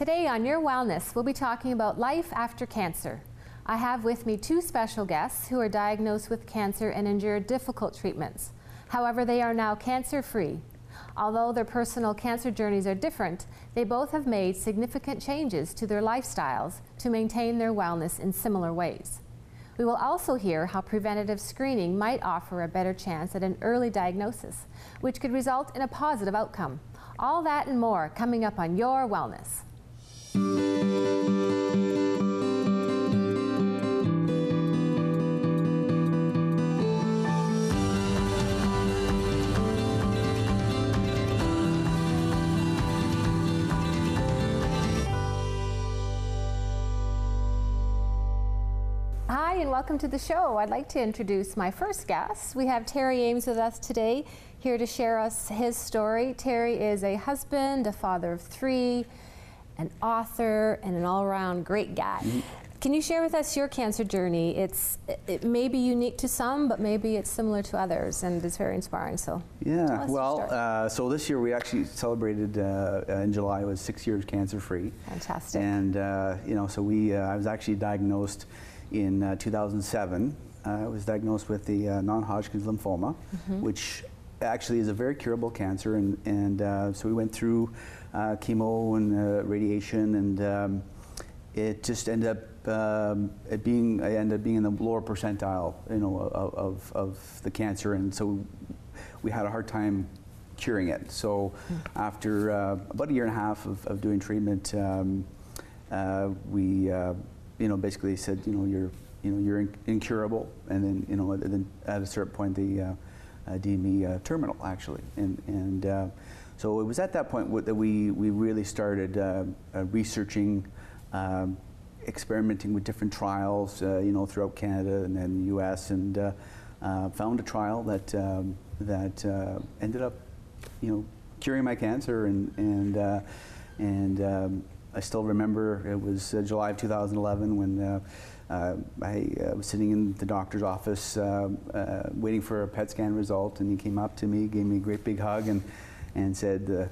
Today on Your Wellness, we'll be talking about life after cancer. I have with me two special guests who are diagnosed with cancer and endured difficult treatments. However, they are now cancer free. Although their personal cancer journeys are different, they both have made significant changes to their lifestyles to maintain their wellness in similar ways. We will also hear how preventative screening might offer a better chance at an early diagnosis, which could result in a positive outcome. All that and more coming up on Your Wellness. Hi, and welcome to the show. I'd like to introduce my first guest. We have Terry Ames with us today, here to share us his story. Terry is a husband, a father of three, an author, and an all around great guy. Can you share with us your cancer journey? It's it may be unique to some, but maybe it's similar to others, and it's very inspiring. So, Yeah, well, uh, so this year we actually celebrated uh, uh, in July was six years cancer free. Fantastic. And uh, you know, so we uh, I was actually diagnosed in uh, 2007. Uh, I was diagnosed with the uh, non-Hodgkin's lymphoma, Mm-hmm. which actually is a very curable cancer, and and uh, so we went through chemo and uh, radiation, and um, it just ended up um, it being I ended up being in the lower percentile, you know, of, of, of the cancer, and so we had a hard time curing it. So after uh, about a year and a half of, of doing treatment, um, uh, we uh, you know basically said you know you're you know you're in- incurable, and then you know then at a certain point they uh, uh, deemed me uh, terminal actually, and and uh, so it was at that point that we we really started uh, uh, researching. Um, experimenting with different trials, uh, you know, throughout Canada and then the U.S. and uh, found a trial that um, that ended up, you know, curing my cancer and and and um, I still remember it was uh, July of 2011 when. Uh, uh, I was sitting in the doctor's office uh, waiting for a PET scan result, and he came up to me, gave me a great big hug, and, and said, uh,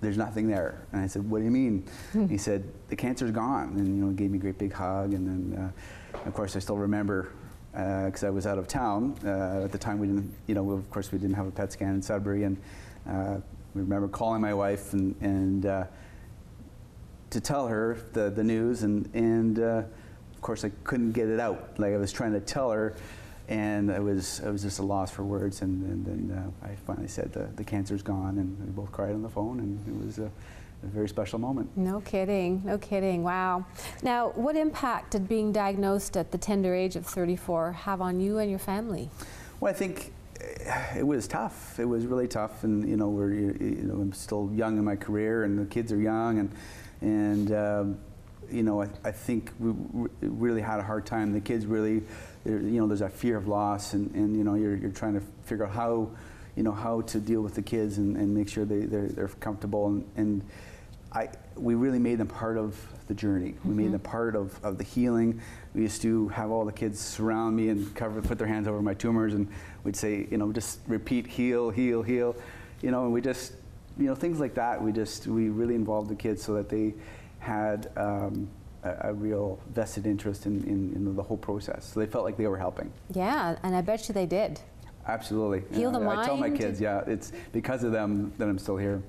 there's nothing there. And I said, what do you mean? he said, the cancer's gone. And, you know, gave me a great big hug. And then, uh, of course, I still remember, because I was out of town. Uh, at the time, we didn't, you know, of course, we didn't have a PET scan in Sudbury. And uh, we remember calling my wife and, and uh, to tell her the, the news. And, and uh, of course, I couldn't get it out. Like, I was trying to tell her. And it was, it was just a loss for words. And, and then uh, I finally said, the, the cancer's gone. And we both cried on the phone. And it was a, a very special moment. No kidding, no kidding. Wow. Now, what impact did being diagnosed at the tender age of 34 have on you and your family? Well, I think eh, it was tough. It was really tough, and you know, we're you you know, I'm still young in my career, and the kids are young, and and um, you know, I, I think we really had a hard time. The kids really, you know, there's that fear of loss, and, and you know, you're you're trying to figure out how, you know, how to deal with the kids and, and make sure they they're, they're comfortable, and, and I, we really made them part of the journey. We made mm-hmm. them part of, of the healing. We used to have all the kids surround me and cover, put their hands over my tumors, and we'd say, you know, just repeat, heal, heal, heal, you know, and we just, you know, things like that. We just, we really involved the kids so that they had um, a, a real vested interest in, in, in the whole process. So they felt like they were helping. Yeah, and I bet you they did. Absolutely. Heal the mind. I tell my kids, yeah, it's because of them that I'm still here.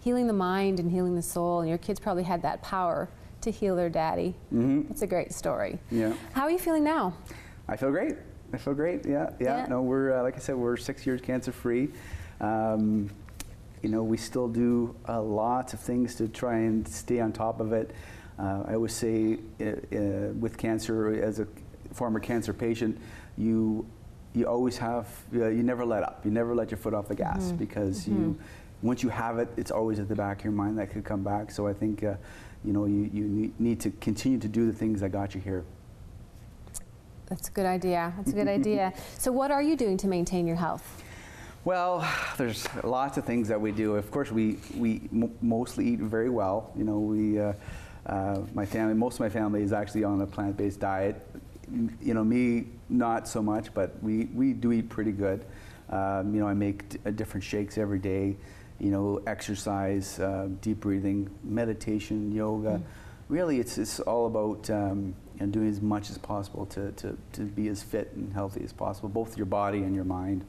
Healing the mind and healing the soul, and your kids probably had that power to heal their daddy. Mhm. It's a great story. Yeah. How are you feeling now? I feel great. I feel great. Yeah, yeah. Yeah. No, we're uh, like I said, we're six years cancer free. Um, you know, we still do a lot of things to try and stay on top of it. Uh, I always say, uh, uh, with cancer, as a former cancer patient, you you always have uh, you never let up. You never let your foot off the gas because you once you have it, it's always at the back of your mind that could come back. So I think uh, you know you you need- need to continue to do the things that got you here. That's a good idea. That's a good idea. So, what are you doing to maintain your health? Well, there's lots of things that we do. Of course, we we mostly eat very well. You know, we uh, uh, my family, most of my family is actually on a plant-based diet. You know, me not so much, but we we do eat pretty good. Um, you know, I make d- uh, different shakes every day, you know, exercise, uh, deep breathing, meditation, yoga. Really, it's, it's all about um, you know, doing as much as possible to, to, to be as fit and healthy as possible, both your body and your mind.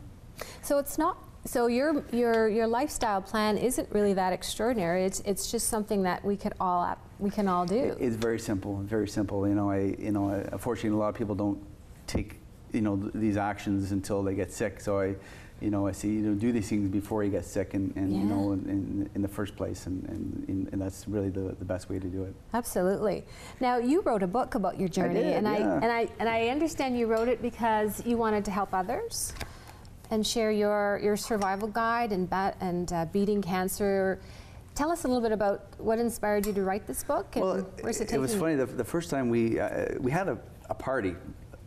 So it's not. So your your your lifestyle plan isn't really that extraordinary. It's it's just something that we could all we can all do. It's very simple, very simple. You know, I, you know, unfortunately, a lot of people don't take, you know, th- these actions until they get sick. So I, you know, I say, you know, do these things before you get sick, and, and you know, in, in, in the first place, and, and, and, that's really the, the best way to do it. Absolutely. Now you wrote a book about your journey, did, and I and I and I understand you wrote it because you wanted to help others, and share your your survival guide and bat, and uh, beating cancer. Tell us a little bit about what inspired you to write this book, and Well, where's it it was funny. The, the first time we uh, we had a, a party,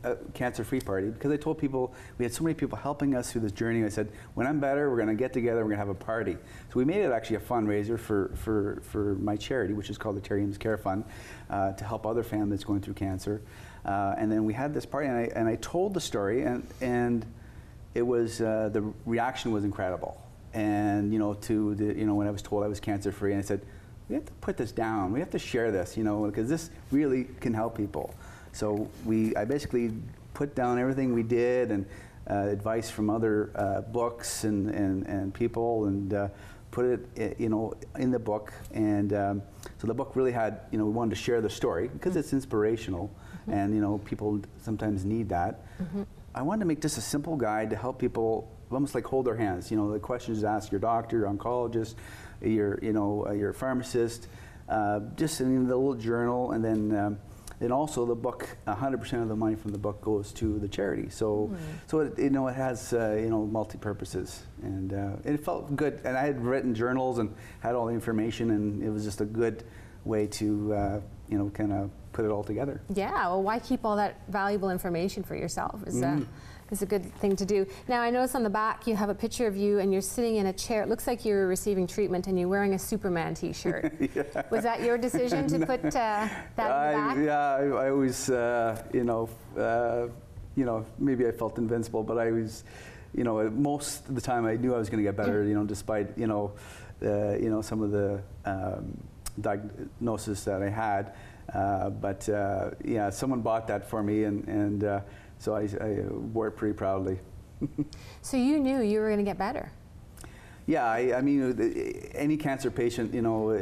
a cancer-free party, because I told people we had so many people helping us through this journey. I said, when I'm better, we're going to get together. We're going to have a party. So we made it actually a fundraiser for for for my charity, which is called the Terry Eames Care Fund, uh, to help other families going through cancer. Uh, and then we had this party, and I and I told the story, and and it was uh, the reaction was incredible. And you know, to the you know when I was told I was cancer free, and I said, we have to put this down. We have to share this, you know, because this really can help people. So we, I basically put down everything we did and uh, advice from other uh, books and, and, and people and uh, put it, you know, in the book. And um, so the book really had, you know, we wanted to share the story because it's inspirational, and you know, people sometimes need that. I wanted to make just a simple guide to help people almost like hold their hands. You know, the questions to ask your doctor, your oncologist, your you know uh, your pharmacist, uh, just in the little journal, and then. Um, and also the book, 100% of the money from the book goes to the charity. So, so it, you know, it has uh, you know multi purposes, and uh, it felt good. And I had written journals and had all the information, and it was just a good way to uh, you know kind of put it all together. Yeah, well, why keep all that valuable information for yourself? Is, uh, Mm. is a good thing to do. Now, I notice on the back you have a picture of you and you're sitting in a chair. It looks like you're receiving treatment and you're wearing a Superman t shirt. Was that your decision to put uh, that I, yeah, I, I always, uh, you know, uh, you know, maybe I felt invincible, but I was, you know, most of the time I knew I was going to get better. You know, despite you know, uh, you know some of the um, diagnosis that I had. Uh, but uh, yeah, someone bought that for me, and and uh, so I, I wore it pretty proudly. So you knew you were going to get better. Yeah, I, I mean, uh, any cancer patient, you know, uh,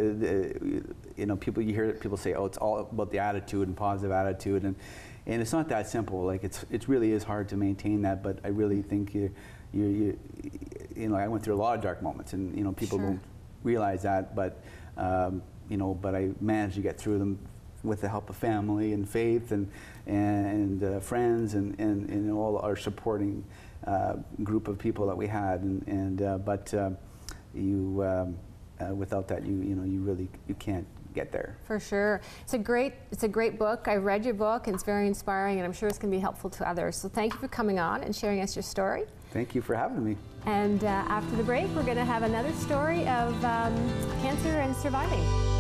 you know, people you hear people say, "Oh, it's all about the attitude and positive attitude," and and it's not that simple. Like it's it really is hard to maintain that. But I really think you, you, you, you know, I went through a lot of dark moments, and you know, people Sure. don't realize that. But um, you know, but I managed to get through them with the help of family and faith and and uh, friends and, and and all our supporting uh, group of people that we had. And, and uh, but uh, you um, uh, without that, you you know, you really you can't get there. For sure. It's a great it's a great book. I read your book and it's very inspiring and I'm sure it's going to be helpful to others. So thank you for coming on and sharing us your story. Thank you for having me. And uh, after the break, we're going to have another story of um, cancer and surviving.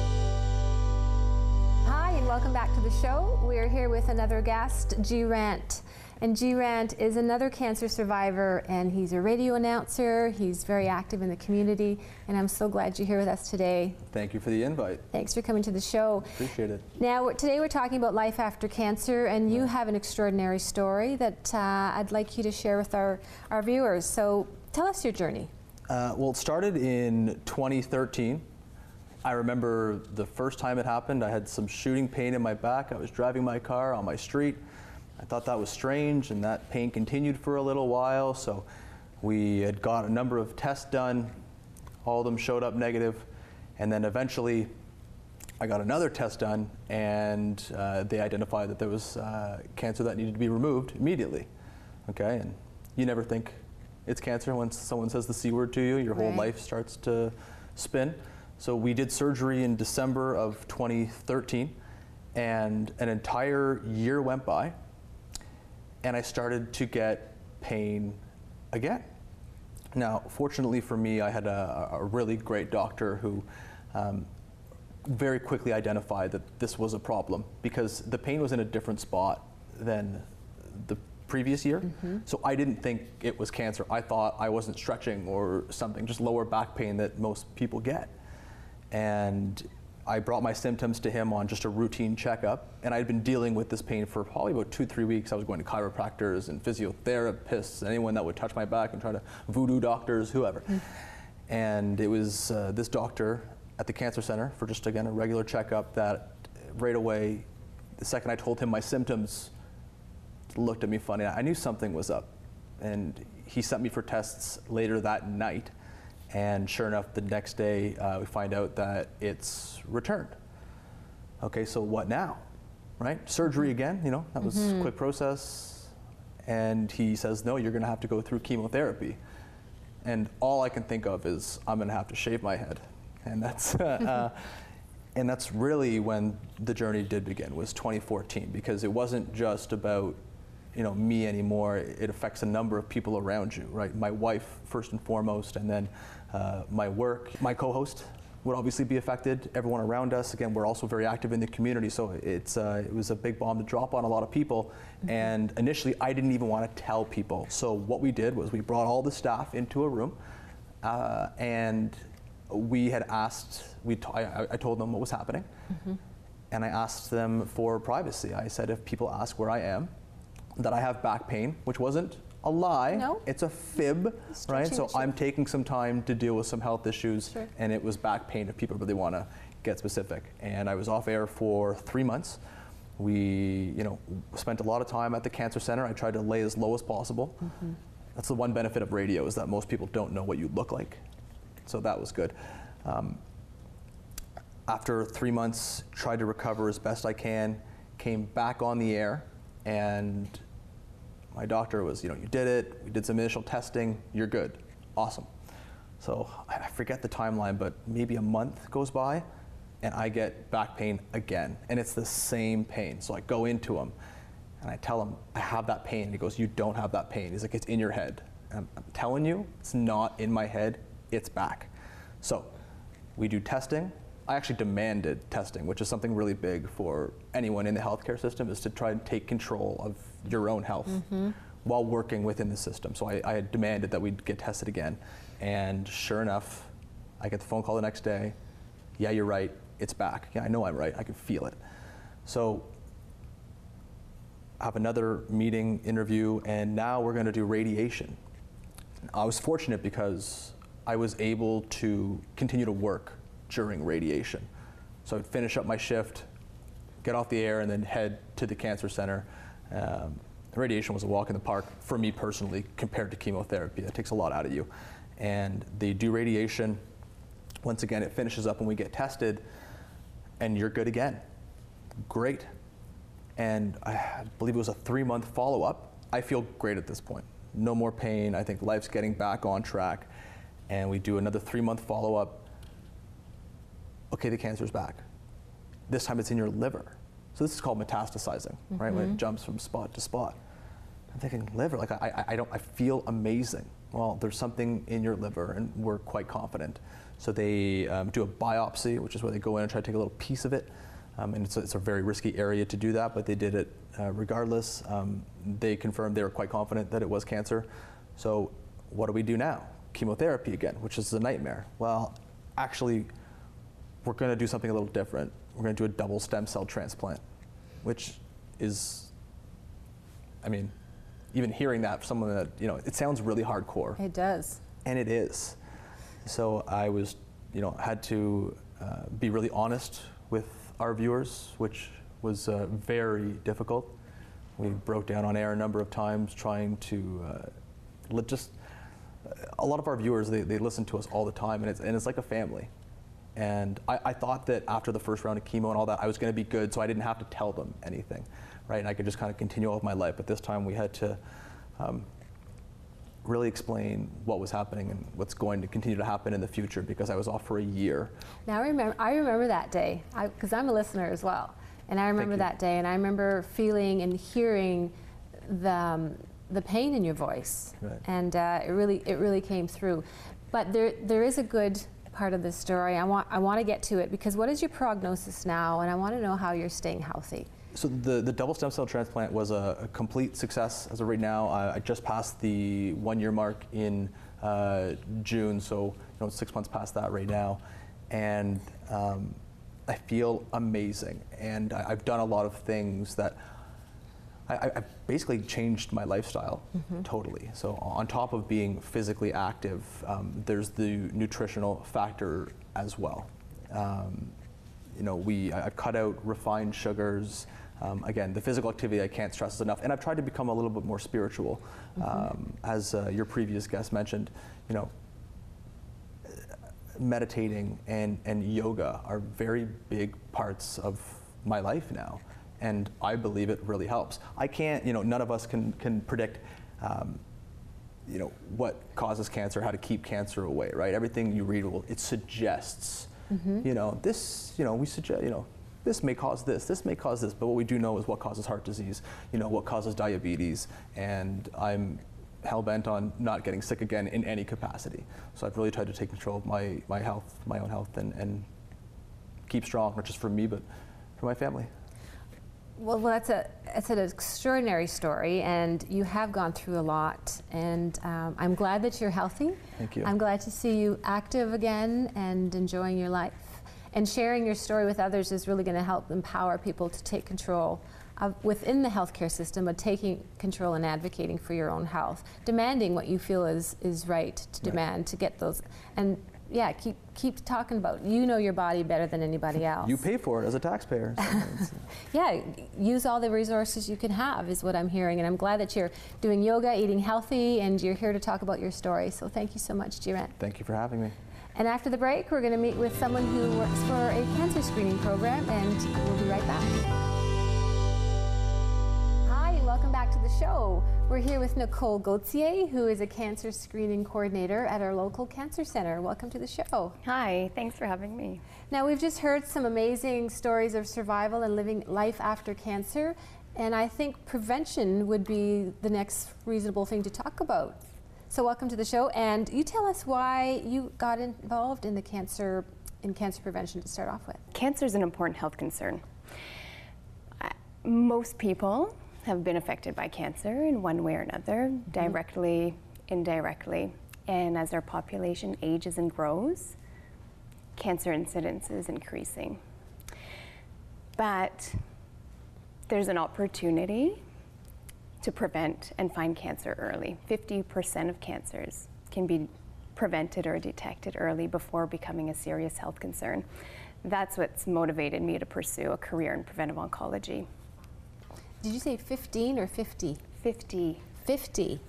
Hi, and welcome back to the show. We're here with another guest, G Rant. And G Rant is another cancer survivor, and he's a radio announcer. He's very active in the community, and I'm so glad you're here with us today. Thank you for the invite. Thanks for coming to the show. Appreciate it. Now, today we're talking about life after cancer, and you have an extraordinary story that uh, I'd like you to share with our, our viewers. So tell us your journey. Uh, well, it started in 2013. I remember the first time it happened, I had some shooting pain in my back. I was driving my car on my street. I thought that was strange, and that pain continued for a little while. So we had got a number of tests done. All of them showed up negative. And then eventually, I got another test done, and uh, they identified that there was uh, cancer that needed to be removed immediately. Okay, and you never think it's cancer when someone says the C word to you, your whole life starts to spin. So we did surgery in December of 2013, and an entire year went by, and I started to get pain again. Now, fortunately for me, I had a, a really great doctor who um, very quickly identified that this was a problem because the pain was in a different spot than the previous year. So I didn't think it was cancer. I thought I wasn't stretching or something, just lower back pain that most people get. And I brought my symptoms to him on just a routine checkup, and I'd been dealing with this pain for probably about two, three weeks. I was going to chiropractors and physiotherapists, anyone that would touch my back, and try to voodoo doctors, whoever. And it was uh, this doctor at the cancer center for just again a regular checkup that right away, the second I told him my symptoms, looked at me funny. I knew something was up, and he sent me for tests later that night. And sure enough, the next day uh, we find out that it's returned. Okay, so what now? Right? Surgery again, you know, that was a quick process. And he says, no, you're going to have to go through chemotherapy. And all I can think of is, I'm going to have to shave my head. And that's, uh, and that's really when the journey did begin, was 2014, because it wasn't just about you know me anymore. It affects a number of people around you, right? My wife first and foremost, and then uh, my work. My co-host would obviously be affected. Everyone around us. Again, we're also very active in the community, so it's uh, it was a big bomb to drop on a lot of people. And initially, I didn't even want to tell people. So what we did was we brought all the staff into a room, uh, and we had asked. We t- I, I told them what was happening. And I asked them for privacy. I said, if people ask where I am, that I have back pain, which wasn't a lie. No. It's a fib, right? So issue. I'm taking some time to deal with some health issues, Sure. and it was back pain if people really want to get specific. And I was off air for three months. We, you know, spent a lot of time at the cancer center. I tried to lay as low as possible. Mm-hmm. That's the one benefit of radio is that most people don't know what you look like. So that was good. Um, after three months, tried to recover as best I can, came back on the air, and my doctor was, you know, you did it, we did some initial testing, you're good. Awesome. So I forget the timeline, but maybe a month goes by, and I get back pain again, and it's the same pain. So I go into him, and I tell him, I have that pain. And he goes, You don't have that pain. He's like, It's in your head. I'm telling you, it's not in my head, it's back. So we do testing. I actually demanded testing, which is something really big for anyone in the healthcare system, is to try and take control of your own health while working within the system. So I, I had demanded that we get tested again. And sure enough, I get the phone call the next day. Yeah, you're right. It's back. Yeah, I know I'm right. I can feel it. So I have another meeting, interview, and now we're going to do radiation. I was fortunate because I was able to continue to work during radiation. So I'd finish up my shift, get off the air, and then head to the cancer center. Um, radiation was a walk in the park for me personally compared to chemotherapy. That takes a lot out of you. And they do radiation. Once again, it finishes up when we get tested, and you're good again. Great. And I believe it was a three month follow up. I feel great at this point. No more pain. I think life's getting back on track. And we do another three month follow up. Okay, the cancer's back. This time it's in your liver. So this is called metastasizing, right? When it jumps from spot to spot. I'm thinking liver, like I, I, I don't, I feel amazing. Well, there's something in your liver, and we're quite confident. So they um, do a biopsy, which is where they go in and try to take a little piece of it. Um, and it's a, it's a very risky area to do that, but they did it uh, regardless. Um, they confirmed they were quite confident that it was cancer. So what do we do now? Chemotherapy again, which is a nightmare. Well, actually, we're going to do something a little different. We're going to do a double stem cell transplant, which is, I mean, even hearing that from someone that, you know, it sounds really hardcore It does. and it is. So I was, you know, had to uh, be really honest with our viewers, which was uh, very difficult. We broke down on air a number of times trying to uh, let just. A lot of our viewers they, they listen to us all the time, and it's and it's like a family. And I, I thought that after the first round of chemo and all that, I was going to be good, so I didn't have to tell them anything, right? And I could just kind of continue on with my life. But this time we had to. Um, really explain what was happening and what's going to continue to happen in the future because I was off for a year. Now I remember, I remember that day because I'm a listener as well, and I remember that day, and I remember feeling and hearing the um, the pain in your voice, Right. and uh, it really it really came through. But there there is a good part of the story. I want I want to get to it because what is your prognosis now, and I want to know how you're staying healthy. So the, the double stem cell transplant was a, a complete success as of right now. I, I just passed the one year mark in uh, June, so you know six months past that right now, and um, I feel amazing. And I, I've done a lot of things that I, I basically changed my lifestyle totally. So on top of being physically active, um, there's the nutritional factor as well. Um, you know, we I- I've cut out refined sugars. Um, again, the physical activity I can't stress enough, and I've tried to become a little bit more spiritual, um, as uh, your previous guest mentioned. You know, meditating and, and yoga are very big parts of my life now. And I believe it really helps. I can't, you know, none of us can, can predict, um, you know, what causes cancer, how to keep cancer away, right? Everything you read, will, it suggests, you know, this, you know, we suggest, you know, this may cause this, this may cause this, but what we do know is what causes heart disease, you know, what causes diabetes, and I'm hell bent on not getting sick again in any capacity. So I've really tried to take control of my, my health, my own health, and, and keep strong, not just for me, but for my family. Well, well, that's a it's an extraordinary story, and you have gone through a lot. And um, I'm glad that you're healthy. Thank you. I'm glad to see you active again and enjoying your life. And sharing your story with others is really going to help empower people to take control of, within the healthcare system, but taking control and advocating for your own health, demanding what you feel is is right to Right. demand to get those. And yeah, keep keep talking about you know your body better than anybody else. You pay for it as a taxpayer. so uh, Yeah, use all the resources you can have is what I'm hearing, and I'm glad that you're doing yoga, eating healthy, and you're here to talk about your story. So thank you so much, Jiren. Thank you for having me. And after the break, we're going to meet with someone who works for a cancer screening program, and we'll be right back. Back to the show. We're here with Nicole Gauthier, who is a cancer screening coordinator at our local cancer center. Welcome to the show. Hi, thanks for having me. Now, we've just heard some amazing stories of survival and living life after cancer, and I think prevention would be the next reasonable thing to talk about. So, welcome to the show, and you tell us why you got involved in the cancer in cancer prevention to start off with. Cancer is an important health concern. Most people have been affected by cancer in one way or another, mm-hmm. directly, indirectly. And as our population ages and grows, cancer incidence is increasing. But there's an opportunity to prevent and find cancer early. 50% of cancers can be prevented or detected early before becoming a serious health concern. That's what's motivated me to pursue a career in preventive oncology. Did you say 15 or 50? 50, 50.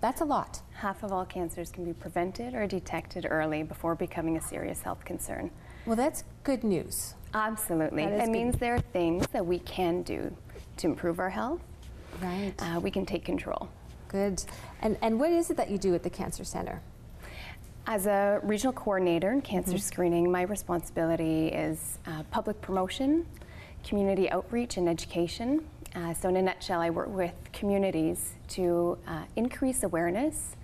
That's a lot. half of all cancers can be prevented or detected early before becoming a serious health concern. Well, that's good news. Absolutely. It means there are things that we can do to improve our health. Right. Uh, we can take control. Good. And, and what is it that you do at the Cancer Center? As a regional coordinator in cancer screening, my responsibility is uh, public promotion, community outreach, and education. Uh, so, in a nutshell, I work with communities to uh, increase awareness,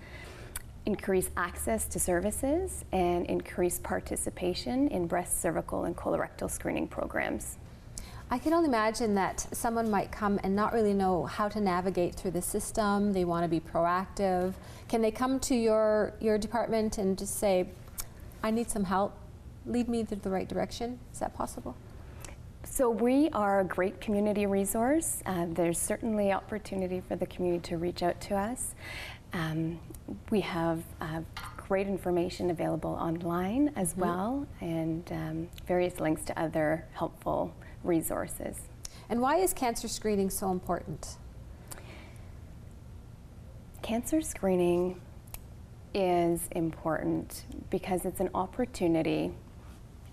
increase access to services, and increase participation in breast, cervical, and colorectal screening programs. I can only imagine that someone might come and not really know how to navigate through the system. They want to be proactive. Can they come to your, your department and just say, I need some help? Lead me to the right direction? Is that possible? So we are a great community resource. Uh, there's certainly opportunity for the community to reach out to us. Um, we have uh, great information available online as well, and um, various links to other helpful resources. And why is cancer screening so important? Cancer screening is important because it's an opportunity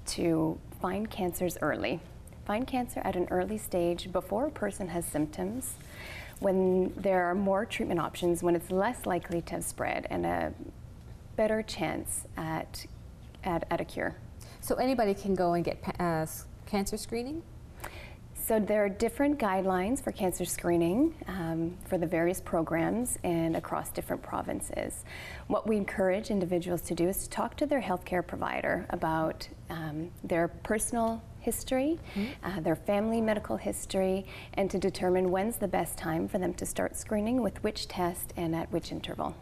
to find cancers early. Find cancer at an early stage before a person has symptoms, when there are more treatment options, when it's less likely to have spread, and a better chance at, at, at a cure. So anybody can go and get uh, cancer screening? So there are different guidelines for cancer screening um, for the various programs and across different provinces. What we encourage individuals to do is to talk to their healthcare provider about um, their personal history, mm-hmm. uh, their family medical history, and to determine when's the best time for them to start screening with which test and at which interval.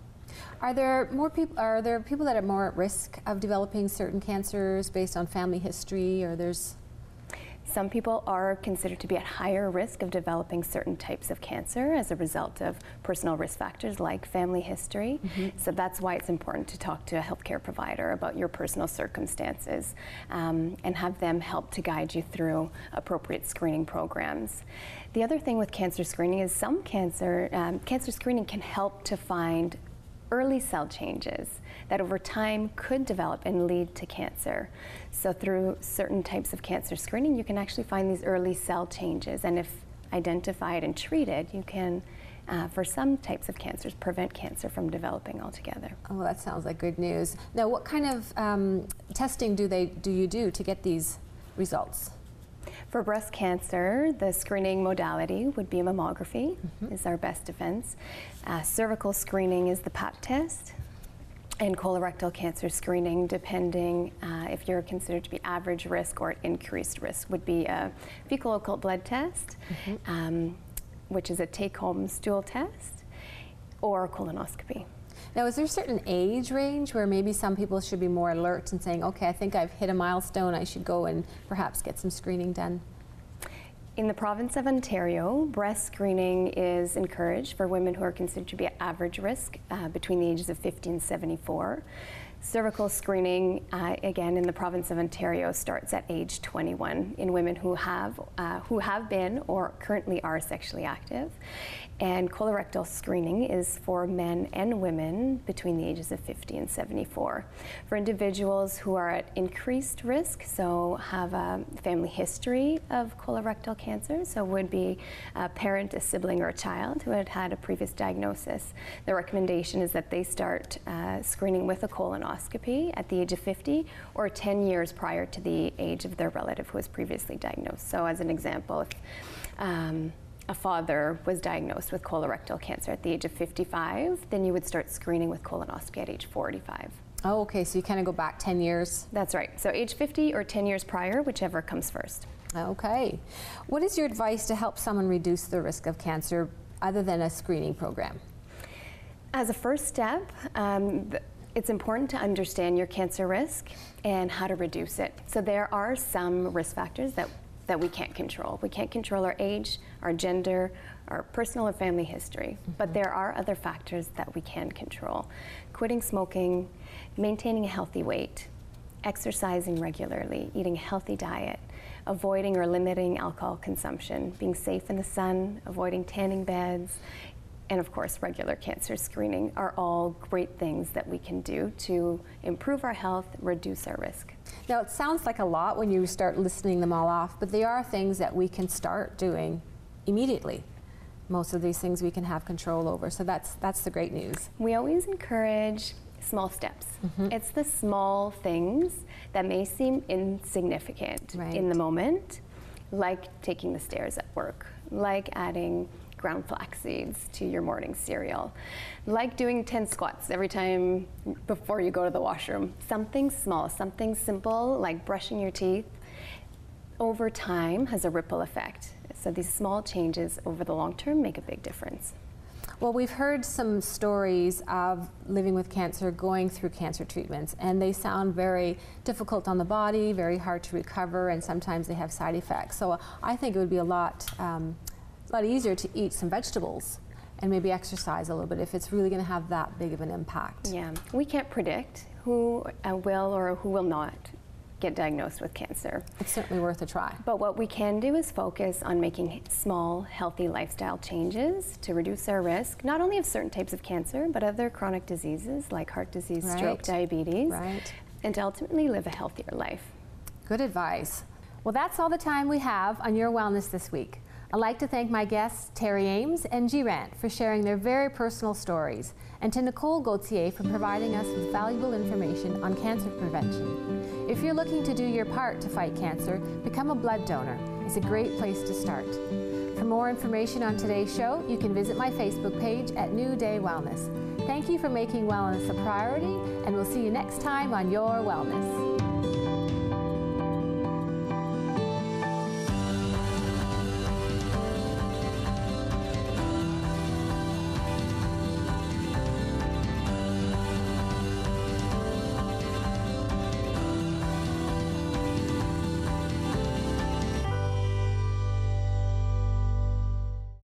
Are there more people? Are there people that are more at risk of developing certain cancers based on family history, or there's some people are considered to be at higher risk of developing certain types of cancer as a result of personal risk factors like family history. Mm-hmm. So that's why it's important to talk to a healthcare provider about your personal circumstances um, and have them help to guide you through appropriate screening programs. The other thing with cancer screening is some cancer um, cancer screening can help to find early cell changes that over time could develop and lead to cancer. So, through certain types of cancer screening, you can actually find these early cell changes, and if identified and treated, you can. Uh, for some types of cancers, prevent cancer from developing altogether. Oh, that sounds like good news. Now, what kind of um, testing do they do you do to get these results? For breast cancer, the screening modality would be mammography, mm-hmm. is our best defense. Uh, cervical screening is the pap test. And colorectal cancer screening, depending uh, if you're considered to be average risk or increased risk, would be a fecal occult blood test, mm-hmm. um, which is a take home stool test, or colonoscopy. Now, is there a certain age range where maybe some people should be more alert and saying, okay, I think I've hit a milestone, I should go and perhaps get some screening done? In the province of Ontario, breast screening is encouraged for women who are considered to be at average risk uh, between the ages of 50 and 74. Cervical screening, uh, again in the province of Ontario, starts at age 21 in women who have uh, who have been or currently are sexually active, and colorectal screening is for men and women between the ages of 50 and 74. For individuals who are at increased risk, so have a family history of colorectal cancer, so would be a parent, a sibling, or a child who had had a previous diagnosis, the recommendation is that they start uh, screening with a colonoscopy at the age of 50 or 10 years prior to the age of their relative who was previously diagnosed. So, as an example, if um, a father was diagnosed with colorectal cancer at the age of 55, then you would start screening with colonoscopy at age 45. Oh, okay, so you kind of go back 10 years? That's right. So age 50 or 10 years prior, whichever comes first. Okay. What is your advice to help someone reduce the risk of cancer other than a screening program? As a first step, um, it's important to understand your cancer risk and how to reduce it. So there are some risk factors that that we can't control. We can't control our age, our gender, our personal or family history, mm-hmm. but there are other factors that we can control. Quitting smoking, maintaining a healthy weight, exercising regularly, eating a healthy diet, avoiding or limiting alcohol consumption, being safe in the sun, avoiding tanning beds, and of course, regular cancer screening are all great things that we can do to improve our health, reduce our risk. Now, it sounds like a lot when you start listening them all off, but they are things that we can start doing immediately. Most of these things we can have control over, so that's, that's the great news. We always encourage small steps. Mm-hmm. It's the small things that may seem insignificant right. in the moment, like taking the stairs at work, like adding ground flax seeds to your morning cereal. Like doing 10 squats every time before you go to the washroom. Something small, something simple like brushing your teeth over time has a ripple effect. So these small changes over the long term make a big difference. Well, we've heard some stories of living with cancer, going through cancer treatments, and they sound very difficult on the body, very hard to recover, and sometimes they have side effects. So I think it would be a lot um, a lot easier to eat some vegetables and maybe exercise a little bit if it's really going to have that big of an impact. Yeah, we can't predict who uh, will or who will not get diagnosed with cancer. It's certainly worth a try. But what we can do is focus on making small, healthy lifestyle changes to reduce our risk, not only of certain types of cancer, but other chronic diseases like heart disease, right. stroke, diabetes, right. and to ultimately live a healthier life. Good advice. Well, that's all the time we have on Your Wellness this week. I'd like to thank my guests, Terry Ames and G. Rant, for sharing their very personal stories, and to Nicole Gauthier for providing us with valuable information on cancer prevention. If you're looking to do your part to fight cancer, become a blood donor. is a great place to start. For more information on today's show, you can visit my Facebook page at New Day Wellness. Thank you for making wellness a priority, and we'll see you next time on Your Wellness.